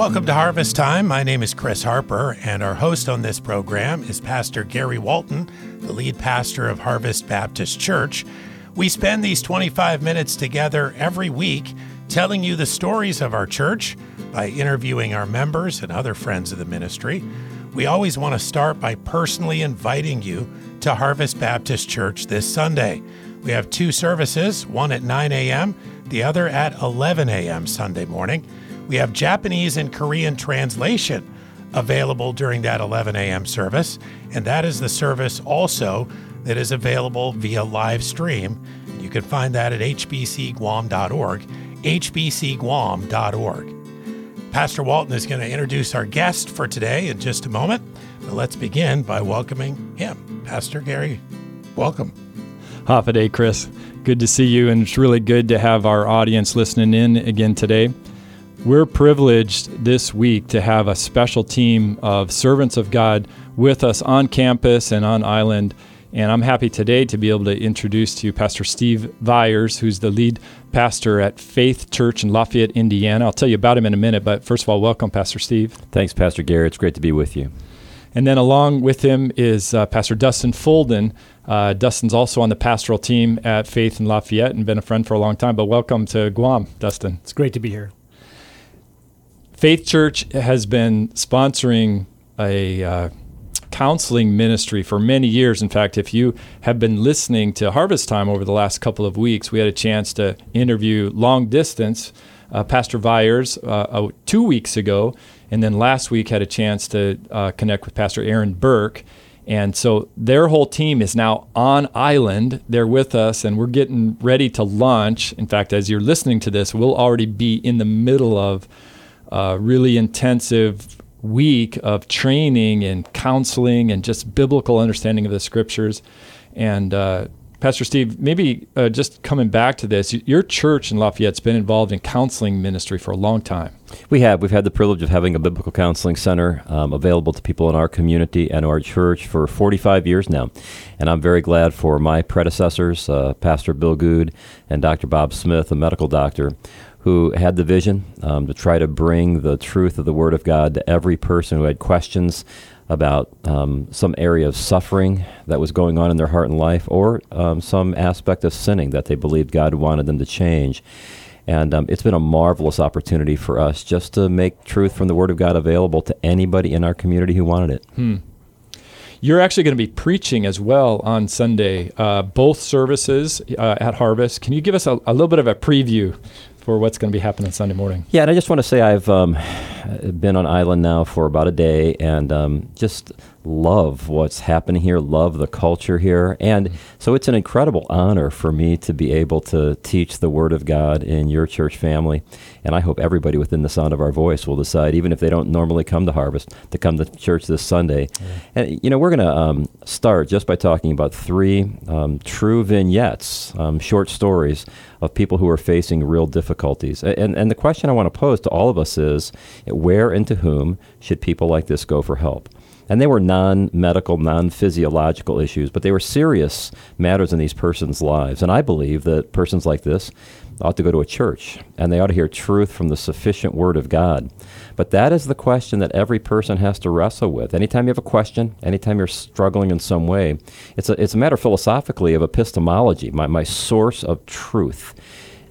Welcome to Harvest Time. My name is Chris Harper, and our host on this program is Pastor Gary Walton, the lead pastor of Harvest Baptist Church. We spend these 25 minutes together every week telling you the stories of our church by interviewing our members and other friends of the ministry. We always want to start by personally inviting you to Harvest Baptist Church this Sunday. We have two services, one at 9 a.m., the other at 11 a.m. Sunday morning. We have Japanese and Korean translation available during that 11 a.m. service, and that is the service also that is available via live stream. You can find that at hbcguam.org, hbcguam.org. Pastor Walton is going to introduce our guest for today in just a moment. But let's begin by welcoming him. Pastor Gary, welcome. Hafa adai, Chris. Good to see you, and it's really good to have our audience listening in again today. We're privileged this week to have a special team of servants of God with us on campus and on island. And I'm happy today to be able to introduce to you Pastor Steve Viars, who's the lead pastor at Faith Church in Lafayette, Indiana. I'll tell you about him in a minute, but first of all, welcome, Pastor Steve. Thanks, Pastor Gary. It's great to be with you. And then along with him is uh, Pastor Dustin Folden. Uh, Dustin's also on the pastoral team at Faith in Lafayette and been a friend for a long time. But welcome to Guam, Dustin. It's great to be here. Faith Church has been sponsoring a uh, counseling ministry for many years. In fact, if you have been listening to Harvest Time over the last couple of weeks, we had a chance to interview long distance uh, Pastor Viars uh, uh, two weeks ago, and then last week had a chance to uh, connect with Pastor Aaron Burke. And so their whole team is now on island. They're with us, and we're getting ready to launch. In fact, as you're listening to this, we'll already be in the middle of a really intensive week of training and counseling and just biblical understanding of the scriptures. And uh, Pastor Steve, maybe uh, just coming back to this, your church in Lafayette's been involved in counseling ministry for a long time. We have. We've had the privilege of having a biblical counseling center um, available to people in our community and our church for 45 years now. And I'm very glad for my predecessors, uh, Pastor Bill Goode and Dr. Bob Smith, a medical doctor, who had the vision um, to try to bring the truth of the Word of God to every person who had questions about um, some area of suffering that was going on in their heart and life, or um, some aspect of sinning that they believed God wanted them to change. And um, it's been a marvelous opportunity for us just to make truth from the Word of God available to anybody in our community who wanted it. Hmm. You're actually going to be preaching as well on Sunday, uh, both services uh, at Harvest. Can you give us a, a little bit of a preview for what's going to be happening Sunday morning. Yeah, and I just want to say I've um, been on island now for about a day and um, just love what's happening here, love the culture here. And so it's an incredible honor for me to be able to teach the Word of God in your church family. And I hope everybody within the sound of our voice will decide, even if they don't normally come to Harvest, to come to church this Sunday. Yeah. And, you know, we're going to um, start just by talking about three um, true vignettes, um, short stories of people who are facing real difficulties. And, and the question I want to pose to all of us is where and to whom should people like this go for help? And they were non medical, non physiological issues, but they were serious matters in these persons' lives. And I believe that persons like this ought to go to a church and they ought to hear truth from the sufficient Word of God. But that is the question that every person has to wrestle with. Anytime you have a question, anytime you're struggling in some way, it's a, it's a matter philosophically of epistemology, my, my source of truth.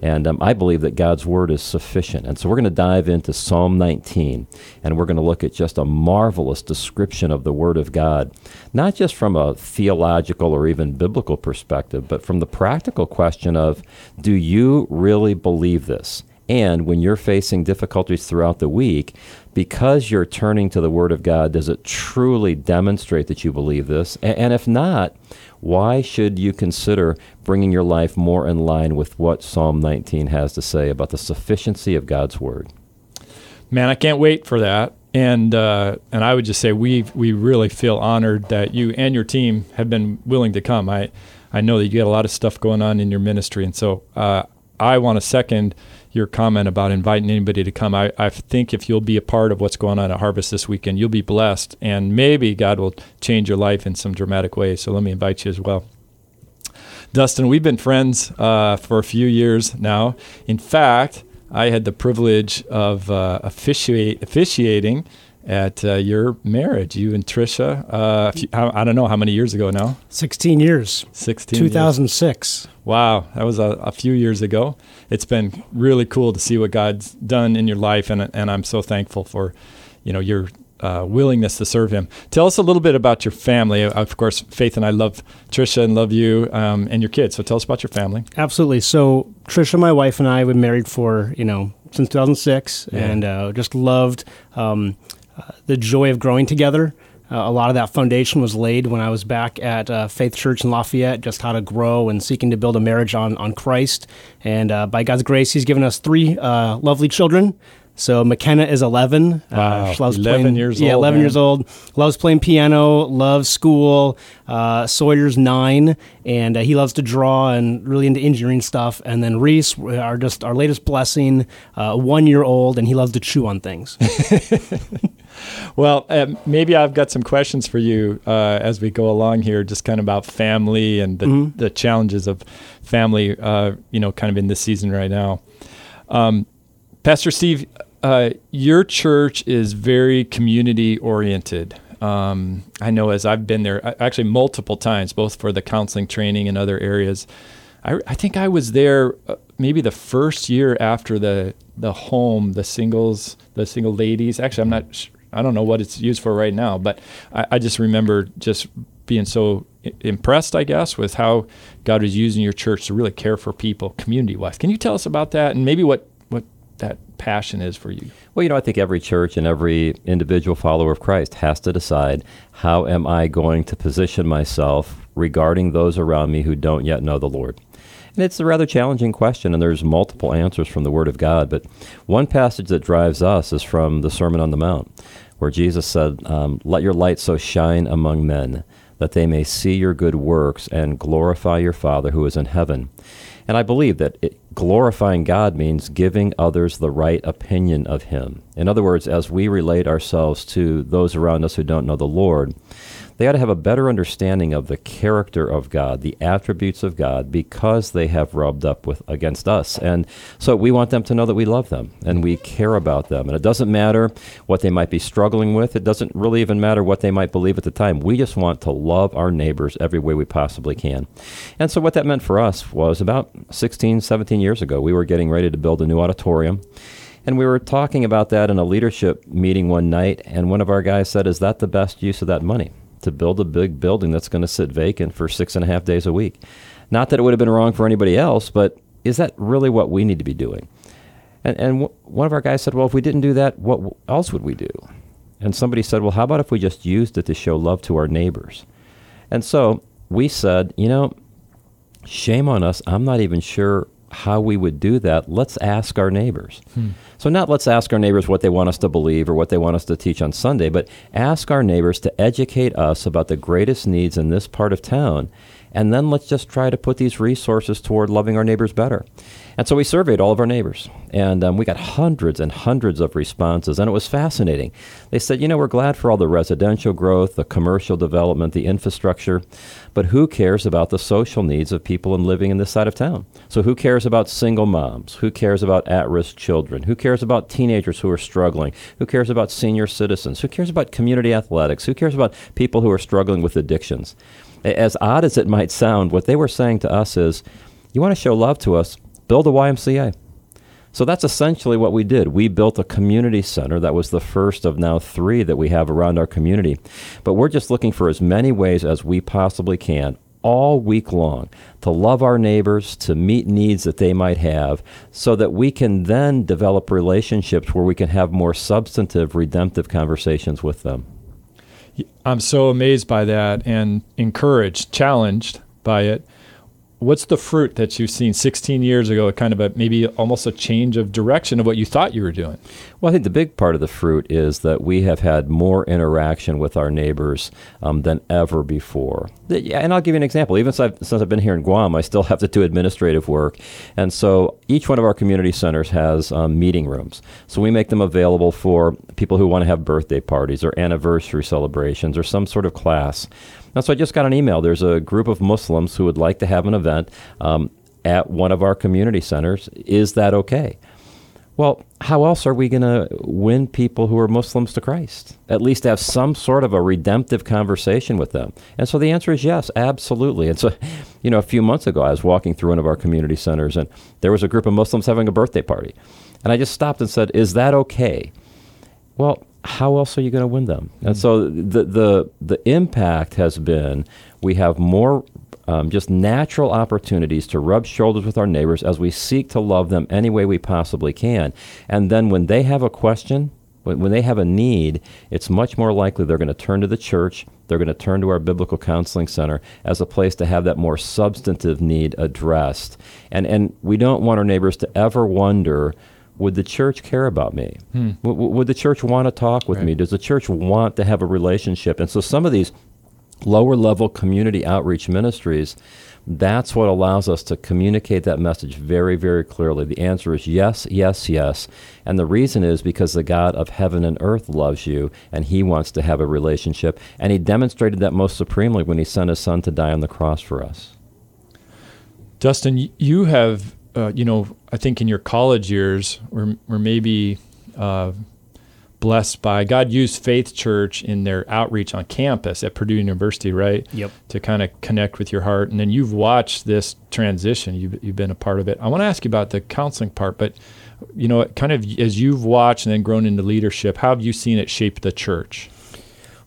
And um, I believe that God's word is sufficient. And so we're going to dive into Psalm 19, and we're going to look at just a marvelous description of the word of God, not just from a theological or even biblical perspective, but from the practical question of do you really believe this? And when you're facing difficulties throughout the week, because you're turning to the Word of God, does it truly demonstrate that you believe this? And, if not, why should you consider bringing your life more in line with what Psalm 19 has to say about the sufficiency of God's word? Man, I can't wait for that. And uh, and I would just say we we really feel honored that you and your team have been willing to come. I I know that you got a lot of stuff going on in your ministry, and so uh, I want to second your comment about inviting anybody to come. I, I think if you'll be a part of what's going on at Harvest this weekend, you'll be blessed, and maybe God will change your life in some dramatic way. So let me invite you as well. Dustin, we've been friends uh, for a few years now. In fact, I had the privilege of uh, officiate, officiating at uh, your marriage, you and Trisha. Uh, few, I don't know how many years ago now. 16 years. 16 2006. Years. Wow, that was a, a, few years ago. It's been really cool to see what God's done in your life, and and I'm so thankful for, you know, your uh, willingness to serve Him. Tell us a little bit about your family. Of course, Faith and I love Trisha and love you um, and your kids. So tell us about your family. Absolutely. So Trisha, my wife, and I were married for you know since 2006, yeah. and uh, just loved um, the joy of growing together. Uh, a lot of that foundation was laid when I was back at uh, Faith Church in Lafayette, just how to grow and seeking to build a marriage on, on Christ. And uh, by God's grace, He's given us three uh, lovely children. So McKenna is 11. Uh, wow, she loves 11 playing, years yeah, old. 11 man. years old. Loves playing piano, loves school. Uh, Sawyer's nine, and uh, he loves to draw and really into engineering stuff. And then Reese, our just our latest blessing, uh, one year old, and he loves to chew on things. well, uh, maybe I've got some questions for you uh, as we go along here, just kind of about family and the, mm-hmm. the challenges of family. Uh, you know, kind of in this season right now. Um, Pastor Steve, uh, your church is very community oriented. Um, I know as I've been there actually multiple times, both for the counseling training and other areas. I, I think I was there uh, maybe the first year after the the home, the singles, the single ladies. Actually, I'm not. I don't know what it's used for right now, but I, I just remember just being so impressed, I guess, with how God was using your church to really care for people community wise. Can you tell us about that and maybe what that passion is for you? Well, you know, I think every church and every individual follower of Christ has to decide how am I going to position myself regarding those around me who don't yet know the Lord. And it's a rather challenging question, and there's multiple answers from the Word of God. But one passage that drives us is from the Sermon on the Mount, where Jesus said, um, Let your light so shine among men that they may see your good works and glorify your Father who is in heaven. And I believe that it, glorifying God means giving others the right opinion of Him. In other words, as we relate ourselves to those around us who don't know the Lord, they ought to have a better understanding of the character of God, the attributes of God, because they have rubbed up with against us. And so we want them to know that we love them and we care about them. And it doesn't matter what they might be struggling with. It doesn't really even matter what they might believe at the time. We just want to love our neighbors every way we possibly can. And so what that meant for us was about 16, 17 years ago, we were getting ready to build a new auditorium. And we were talking about that in a leadership meeting one night, and one of our guys said, Is that the best use of that money? To build a big building that's going to sit vacant for six and a half days a week. Not that it would have been wrong for anybody else, but is that really what we need to be doing? And, and w- one of our guys said, Well, if we didn't do that, what w- else would we do? And somebody said, Well, how about if we just used it to show love to our neighbors? And so we said, You know, shame on us. I'm not even sure how we would do that, let's ask our neighbors. Hmm. So, not let's ask our neighbors what they want us to believe or what they want us to teach on Sunday, but ask our neighbors to educate us about the greatest needs in this part of town. And then let's just try to put these resources toward loving our neighbors better. And so we surveyed all of our neighbors, and um, we got hundreds and hundreds of responses, and it was fascinating. They said, you know, we're glad for all the residential growth, the commercial development, the infrastructure, but who cares about the social needs of people in living in this side of town? So who cares about single moms? Who cares about at-risk children? Who cares about teenagers who are struggling? Who cares about senior citizens? Who cares about community athletics? Who cares about people who are struggling with addictions? As odd as it might sound, what they were saying to us is, you want to show love to us? build a YMCA. So that's essentially what we did. We built a community center that was the first of now three that we have around our community. But we're just looking for as many ways as we possibly can all week long to love our neighbors, to meet needs that they might have, so that we can then develop relationships where we can have more substantive, redemptive conversations with them. I'm so amazed by that and encouraged, challenged by it what's the fruit that you've seen 16 years ago kind of a maybe almost a change of direction of what you thought you were doing? Well i think the big part of the fruit is that we have had more interaction with our neighbors um, than ever before. And i'll give you an example. Even since I've, since I've been here in guam i still have to do administrative work. And so each one of our community centers has um, meeting rooms. So we make them available for people who want to have birthday parties or anniversary celebrations or some sort of class now, so I just got an email. There's a group of Muslims who would like to have an event um, at one of our community centers. Is that okay? Well, how else are we going to win people who are Muslims to Christ? At least have some sort of a redemptive conversation with them. And so the answer is yes, absolutely. And so, you know, a few months ago, I was walking through one of our community centers and there was a group of Muslims having a birthday party. And I just stopped and said, Is that okay? Well, how else are you going to win them? And so the, the, the impact has been we have more um, just natural opportunities to rub shoulders with our neighbors as we seek to love them any way we possibly can. And then when they have a question, when, when they have a need, it's much more likely they're going to turn to the church, they're going to turn to our biblical counseling center as a place to have that more substantive need addressed. And, and we don't want our neighbors to ever wonder would the church care about me? Hmm. W- would the church want to talk with right. me? Does the church want to have a relationship? And so some of these lower level community outreach ministries, that's what allows us to communicate that message very, very clearly. The answer is yes, yes, yes. And the reason is because the God of heaven and earth loves you and he wants to have a relationship. And he demonstrated that most supremely when he sent his son to die on the cross for us. Dustin, you have uh, you know, I think in your college years, or, or maybe uh, blessed by God used Faith Church in their outreach on campus at Purdue University, right? Yep. To kind of connect with your heart, and then you've watched this transition. You've you've been a part of it. I want to ask you about the counseling part, but you know, kind of as you've watched and then grown into leadership, how have you seen it shape the church?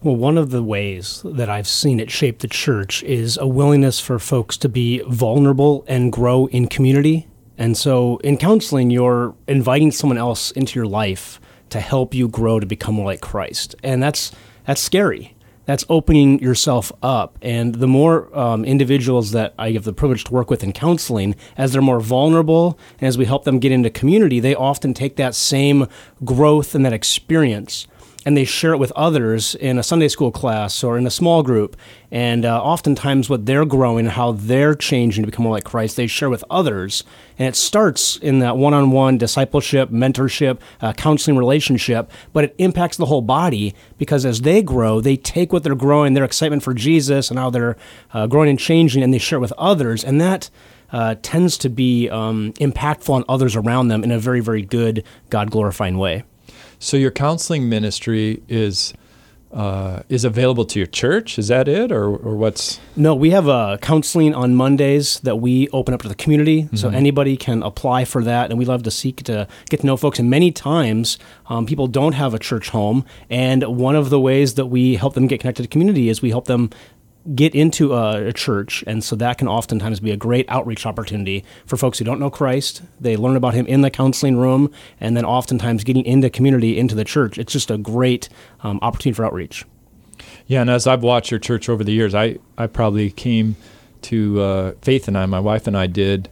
Well, one of the ways that I've seen it shape the church is a willingness for folks to be vulnerable and grow in community and so in counseling, you're inviting someone else into your life to help you grow to become more like Christ. And that's that's scary. That's opening yourself up. And the more um, individuals that I have the privilege to work with in counseling, as they're more vulnerable and as we help them get into community, they often take that same growth and that experience and they share it with others in a Sunday school class or in a small group. And uh, oftentimes, what they're growing, how they're changing to become more like Christ, they share with others. And it starts in that one on one discipleship, mentorship, uh, counseling relationship, but it impacts the whole body because as they grow, they take what they're growing, their excitement for Jesus and how they're uh, growing and changing, and they share it with others. And that uh, tends to be um, impactful on others around them in a very, very good, God glorifying way. So your counseling ministry is uh, is available to your church. Is that it, or, or what's? No, we have uh, counseling on Mondays that we open up to the community, mm-hmm. so anybody can apply for that. And we love to seek to get to know folks. And many times, um, people don't have a church home, and one of the ways that we help them get connected to the community is we help them get into a, a, church, and so that can oftentimes be a great outreach opportunity for folks who don't know Christ. They learn about Him in the counseling room, and then oftentimes getting into community, into the church. It's just a great um, opportunity for outreach. Yeah, and as I've watched your church over the years, I, I probably came to uh, Faith and I, my wife and I did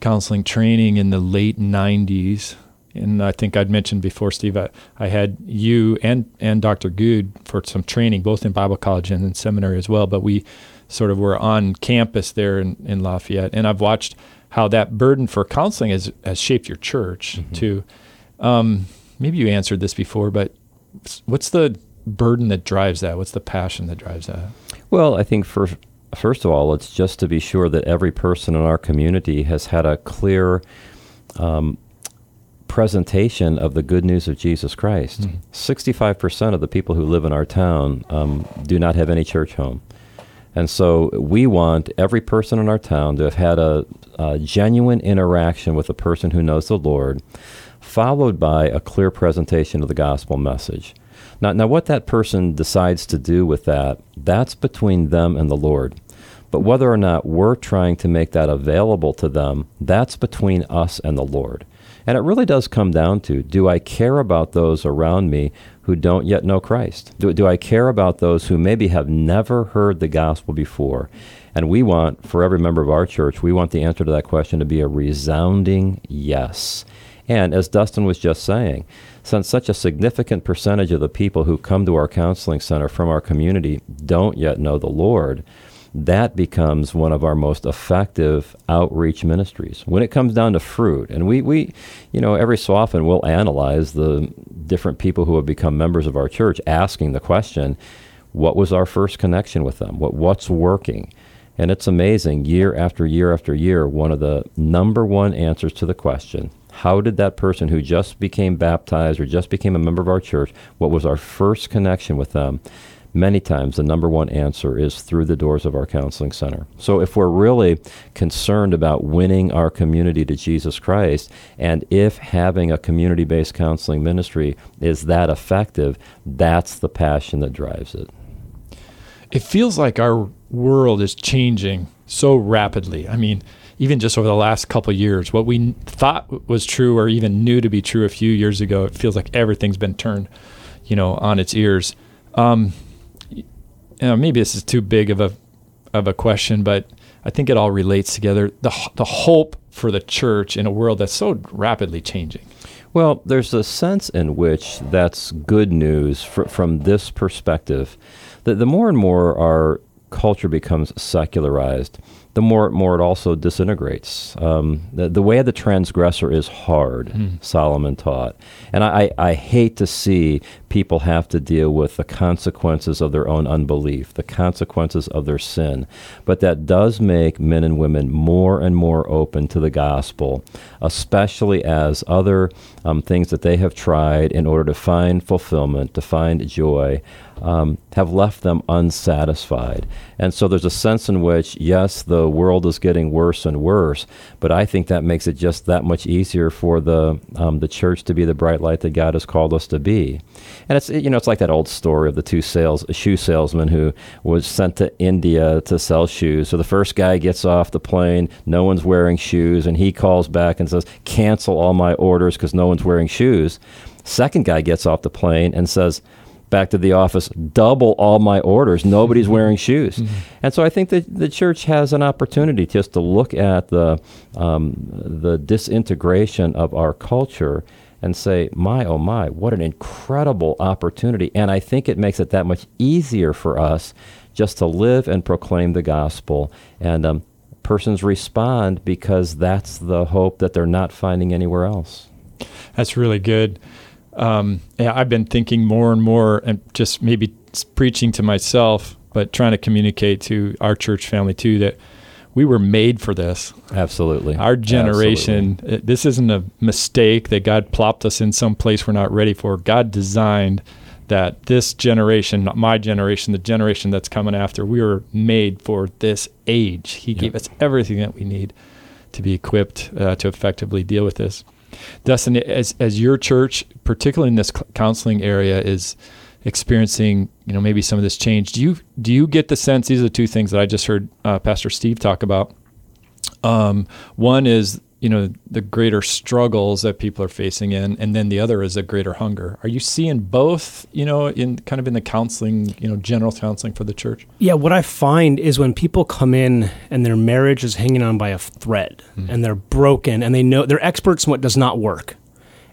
counseling training in the late 90s and I think I'd mentioned before, Steve, I, I, had you and, and Dr. Goode for some training, both in Bible college and in seminary as well. But we sort of were on campus there in, in Lafayette. And I've watched how that burden for counseling has, has shaped your church mm-hmm. too. Um, maybe you answered this before, but what's the burden that drives that? What's the passion that drives that? Well, I think for, first of all, it's just to be sure that every person in our community has had a clear um, presentation of the good news of Jesus Christ. Mm. 65% of the people who live in our town um, do not have any church home. And so we want every person in our town to have had a, a genuine interaction with a person who knows the Lord, followed by a clear presentation of the gospel message. Now, now, what that person decides to do with that, that's between them and the Lord. But whether or not we're trying to make that available to them, that's between us and the Lord. And it really does come down to do I care about those around me who don't yet know Christ? Do, do I care about those who maybe have never heard the gospel before? And we want, for every member of our church, we want the answer to that question to be a resounding yes. And as Dustin was just saying, since such a significant percentage of the people who come to our counseling center from our community don't yet know the Lord, that becomes one of our most effective outreach ministries. When it comes down to fruit, and we, we you know, every so often we'll analyze the different people who have become members of our church, asking the question, what was our first connection with them? What, what's working? And it's amazing, year after year after year, one of the number one answers to the question, how did that person who just became baptized or just became a member of our church, what was our first connection with them? Many times, the number one answer is through the doors of our counseling center. So, if we're really concerned about winning our community to Jesus Christ, and if having a community based counseling ministry is that effective, that's the passion that drives it. It feels like our world is changing so rapidly. I mean, even just over the last couple years, what we thought was true or even knew to be true a few years ago, it feels like everything's been turned, you know, on its ears. Um, know, maybe this is too big of a of a question, but I think it all relates together. The the hope for the church in a world that's so rapidly changing. Well, there's a sense in which that's good news fr- from this perspective. That the more and more our culture becomes secularized, the more more it also disintegrates. Um, the, the way of the transgressor is hard, mm. Solomon taught. And I, I hate to see people have to deal with the consequences of their own unbelief, the consequences of their sin. But that does make men and women more and more open to the gospel, especially as other um, things that they have tried in order to find fulfillment, to find joy, um, have left them unsatisfied. And so there's a sense in which, yes, the world is getting worse and worse, but I think that makes it just that much easier for the um, the church to be the bright light that God has called us to be. And it's you know it's like that old story of the two sales shoe salesman who was sent to India to sell shoes. So the first guy gets off the plane, no one's wearing shoes, and he calls back and says, "Cancel all my orders because no one's wearing shoes." Second guy gets off the plane and says back to the office, double all my orders. Nobody's mm-hmm. wearing shoes. Mm-hmm. And so I think that the church has an opportunity just to look at the, um, the disintegration of our culture and say, my, oh my, what an incredible opportunity. And I think it makes it that much easier for us just to live and proclaim the gospel. And um, persons respond because that's the hope that they're not finding anywhere else. That's really good um, yeah, I've been thinking more and more, and just maybe preaching to myself, but trying to communicate to our church family too that we were made for this. Absolutely. Our generation, Absolutely. It, this isn't a mistake that God plopped us in some place we're not ready for. God designed that this generation, not my generation, the generation that's coming after, we were made for this age. He yep. gave us everything that we need to be equipped uh, to effectively deal with this. Dustin, as as your church, particularly in this counseling area, is experiencing, you know, maybe some of this change. Do you do you get the sense? These are the two things that I just heard uh, Pastor Steve talk about. Um, one is you know the greater struggles that people are facing in and then the other is a greater hunger. Are you seeing both you know in kind of in the counseling you know general counseling for the church? Yeah what i find is when people come in and their marriage is hanging on by a thread mm. and they're broken and they know they're experts in what does not work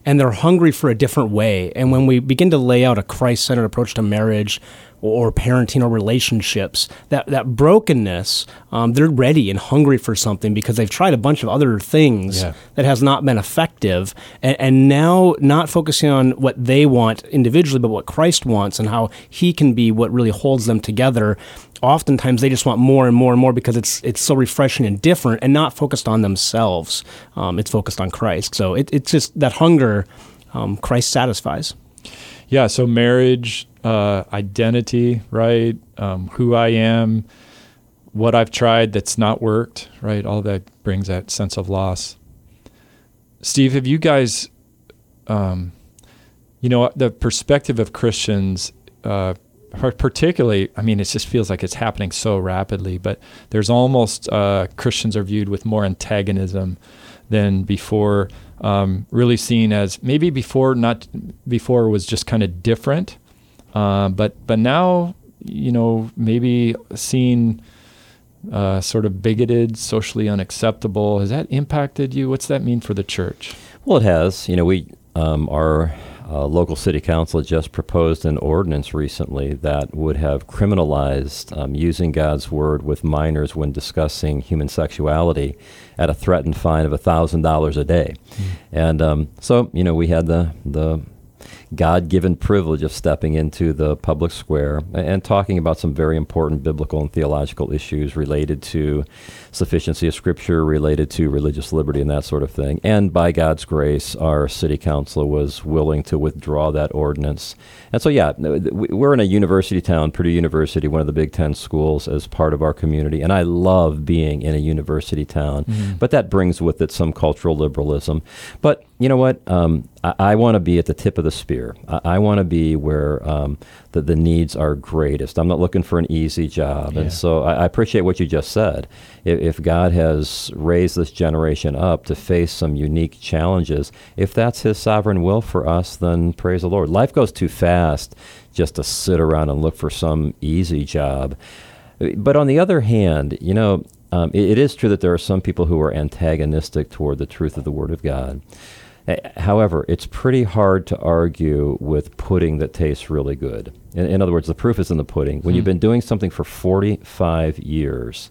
and they're hungry for a different way. And when we begin to lay out a christ-centered approach to marriage or parenting or relationships, that, that brokenness, um, they're ready and hungry for something because they've tried a bunch of other things yeah. that has not been effective. And, and now not focusing on what they want individually, but what Christ wants and how he can be what really holds them together. Oftentimes they just want more and more and more because it's it's so refreshing and different and not focused on themselves. Um, it's focused on Christ. So it, it's just that hunger um, Christ satisfies. Yeah, so marriage, uh, identity, right? Um, who I am, what I've tried that's not worked, right? All that brings that sense of loss. Steve, have you guys, um, you know, the perspective of Christians, uh, particularly, I mean, it just feels like it's happening so rapidly, but there's almost uh, Christians are viewed with more antagonism than before. Um, really seen as maybe before not before was just kind of different, uh, but but now, you know, maybe seen uh, sort of bigoted, socially unacceptable. Has that impacted you? What's that mean for the church? Well, it has. You know, we um, our uh, local city council just proposed an ordinance recently that would have criminalized um, using God's word with minors when discussing human sexuality at a threatened fine of thousand dollars a day. Mm. And um, so, you know, we had the the God given privilege of stepping into the public square and talking about some very important biblical and theological issues related to sufficiency of Scripture, related to religious liberty, and that sort of thing. And by God's grace, our city council was willing to withdraw that ordinance. And so, yeah, we're in a university town, Purdue University, one of the Big Ten schools, as part of our community. And I love being in a university town, mm-hmm. but that brings with it some cultural liberalism. But you know what? Um, I, I want to be at the tip of the spear. I, I want to be where um, the, the needs are greatest. I'm not looking for an easy job. Yeah. And so I, I, appreciate what you just said. If, if, God has raised this generation up to face some unique challenges, if that's His sovereign will for us, then praise the Lord. Life goes too fast just to sit around and look for some easy job. But on the other hand, you know, um, it, it is true that there are some people who are antagonistic toward the truth of the Word of God. However, it's pretty hard to argue with pudding that tastes really good. In, in other words, the proof is in the pudding. When hmm. you've been doing something for 45 years,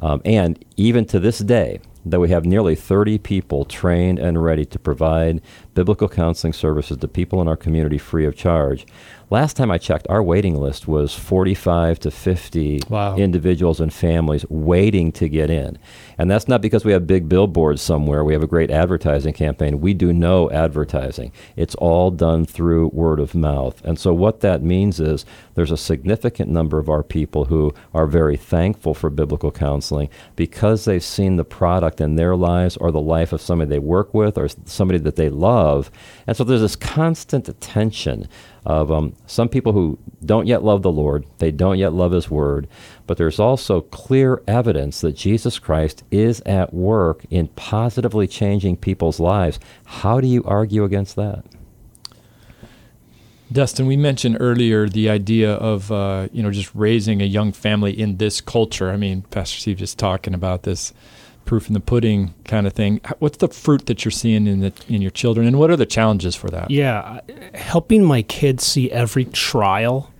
um, and even to this day, that we have nearly 30 people trained and ready to provide biblical counseling services to people in our community free of charge. Last time I checked, our waiting list was 45 to 50 wow. individuals and families waiting to get in. And that's not because we have big billboards somewhere. We have a great advertising campaign. We do no advertising. It's all done through word of mouth. And so what that means is there's a significant number of our people who are very thankful for biblical counseling because they've seen the product in their lives or the life of somebody they work with or somebody that they love. And so there's this constant attention of um, some people who don't yet love the Lord, they don't yet love His Word, but there's also clear evidence that Jesus Christ is at work in positively changing people's lives. How do you argue against that? Dustin, we mentioned earlier the idea of uh, you know just raising a young family in this culture. I mean, Pastor Steve just talking about this proof in the pudding kind of thing. What's the fruit that you're seeing in the in your children, and what are the challenges for that? Yeah, helping my kids see every trial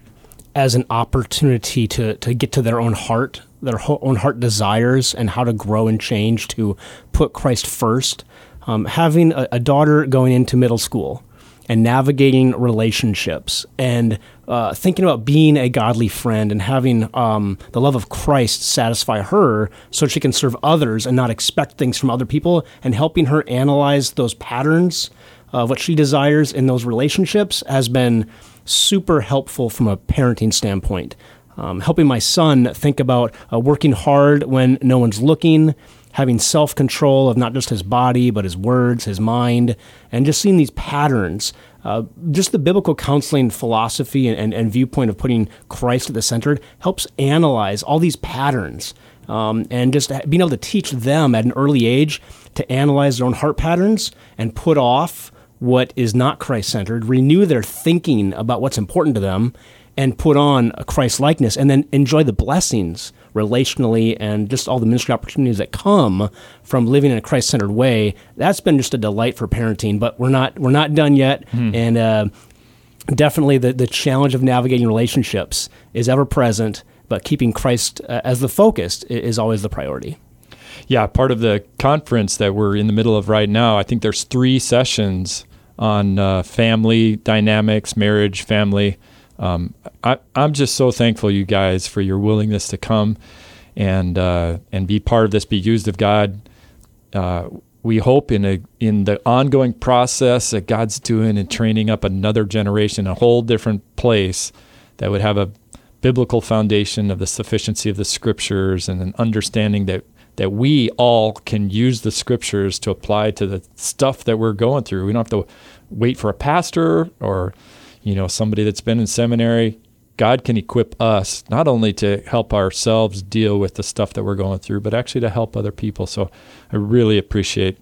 as an opportunity to to get to their own heart, their own heart desires, and how to grow and change to put Christ first. Um, having a, a daughter going into middle school and navigating relationships and uh, thinking about being a godly friend and having um, the love of Christ satisfy her so she can serve others and not expect things from other people and helping her analyze those patterns of what she desires in those relationships has been super helpful from a parenting standpoint. Um, helping my son think about uh, working hard when no one's looking having self control of not just his body, but his words, his mind, and just seeing these patterns. Uh, just the biblical counseling philosophy and, and, and, viewpoint of putting Christ at the center helps analyze all these patterns um, and just being able to teach them at an early age to analyze their own heart patterns and put off what is not Christ centered, renew their thinking about what's important to them, and put on a Christ likeness, and then enjoy the blessings relationally and just all the ministry opportunities that come from living in a Christ centered way. That's been just a delight for parenting, but we're not we're not done yet, hmm. and uh, definitely the the challenge of navigating relationships is ever present. But keeping Christ uh, as the focus is always the priority. Yeah, part of the conference that we're in the middle of right now, I think there's three sessions on uh, family dynamics, marriage, family um, I, am just so thankful, you guys, for your willingness to come and uh, and be part of this, be used of God. Uh, we hope in a in the ongoing process that God's doing and training up another generation, a whole different place that would have a biblical foundation of the sufficiency of the scriptures and an understanding that that we all can use the scriptures to apply to the stuff that we're going through. We don't have to wait for a pastor or you know, somebody that's been in seminary, God can equip us not only to help ourselves deal with the stuff that we're going through, but actually to help other people. So I really appreciate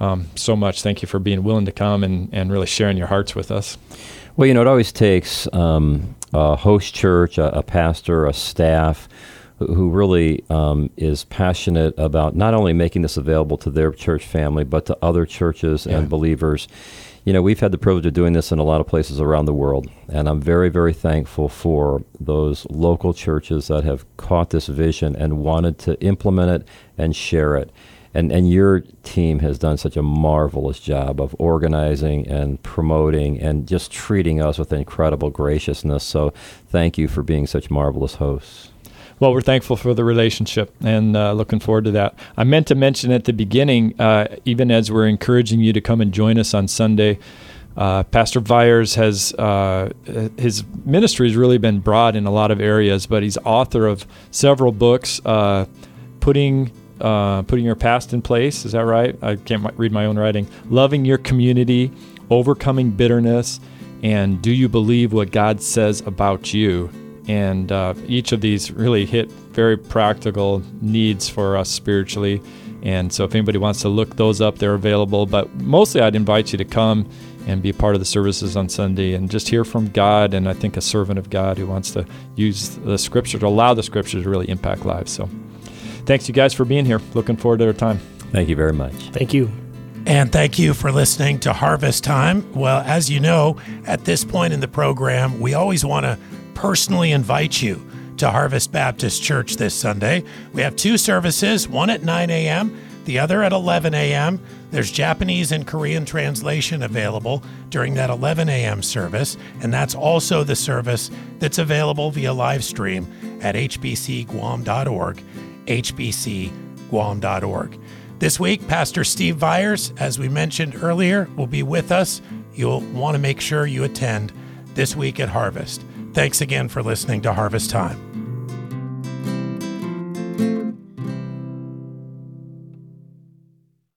um, so much. Thank you for being willing to come and, and really sharing your hearts with us. Well, you know, it always takes um, a host church, a, a, pastor, a staff who really um, is passionate about not only making this available to their church family, but to other churches yeah. and believers you know, we've had the privilege of doing this in a lot of places around the world, and I'm very, very thankful for those local churches that have caught this vision and wanted to implement it and share it. and and your team has done such a marvelous job of organizing and promoting and just treating us with incredible graciousness. So thank you for being such marvelous hosts. Well, we're thankful for the relationship and uh, looking forward to that. I meant to mention at the beginning, uh, even as we're encouraging you to come and join us on Sunday, uh, Pastor Viars has uh, his ministry has really been broad in a lot of areas, but he's author of several books, uh, putting uh, putting your past in place. Is that right? I can't read my own writing. Loving your community, overcoming bitterness, and do you believe what God says about you? And uh, each of these really hit very practical needs for us spiritually. And so, if anybody wants to look those up, they're available. But mostly, I'd invite you to come and be a part of the services on Sunday and just hear from God. And I think a servant of God who wants to use the scripture to allow the scripture to really impact lives. So, thanks you guys for being here. Looking forward to our time. Thank you very much. Thank you. And thank you for listening to Harvest Time. Well, as you know, at this point in the program, we always want to personally invite you to Harvest Baptist Church this Sunday. We have two services, one at 9 a.m., the other at 11 a.m. There's Japanese and Korean translation available during that 11 a.m. service, and that's also the service that's available via live stream at hbcguam.org, hbcguam.org. This week, Pastor Steve Viars, as we mentioned earlier, will be with us. You'll want to make sure you attend this week at Harvest. Thanks again for listening to Harvest Time.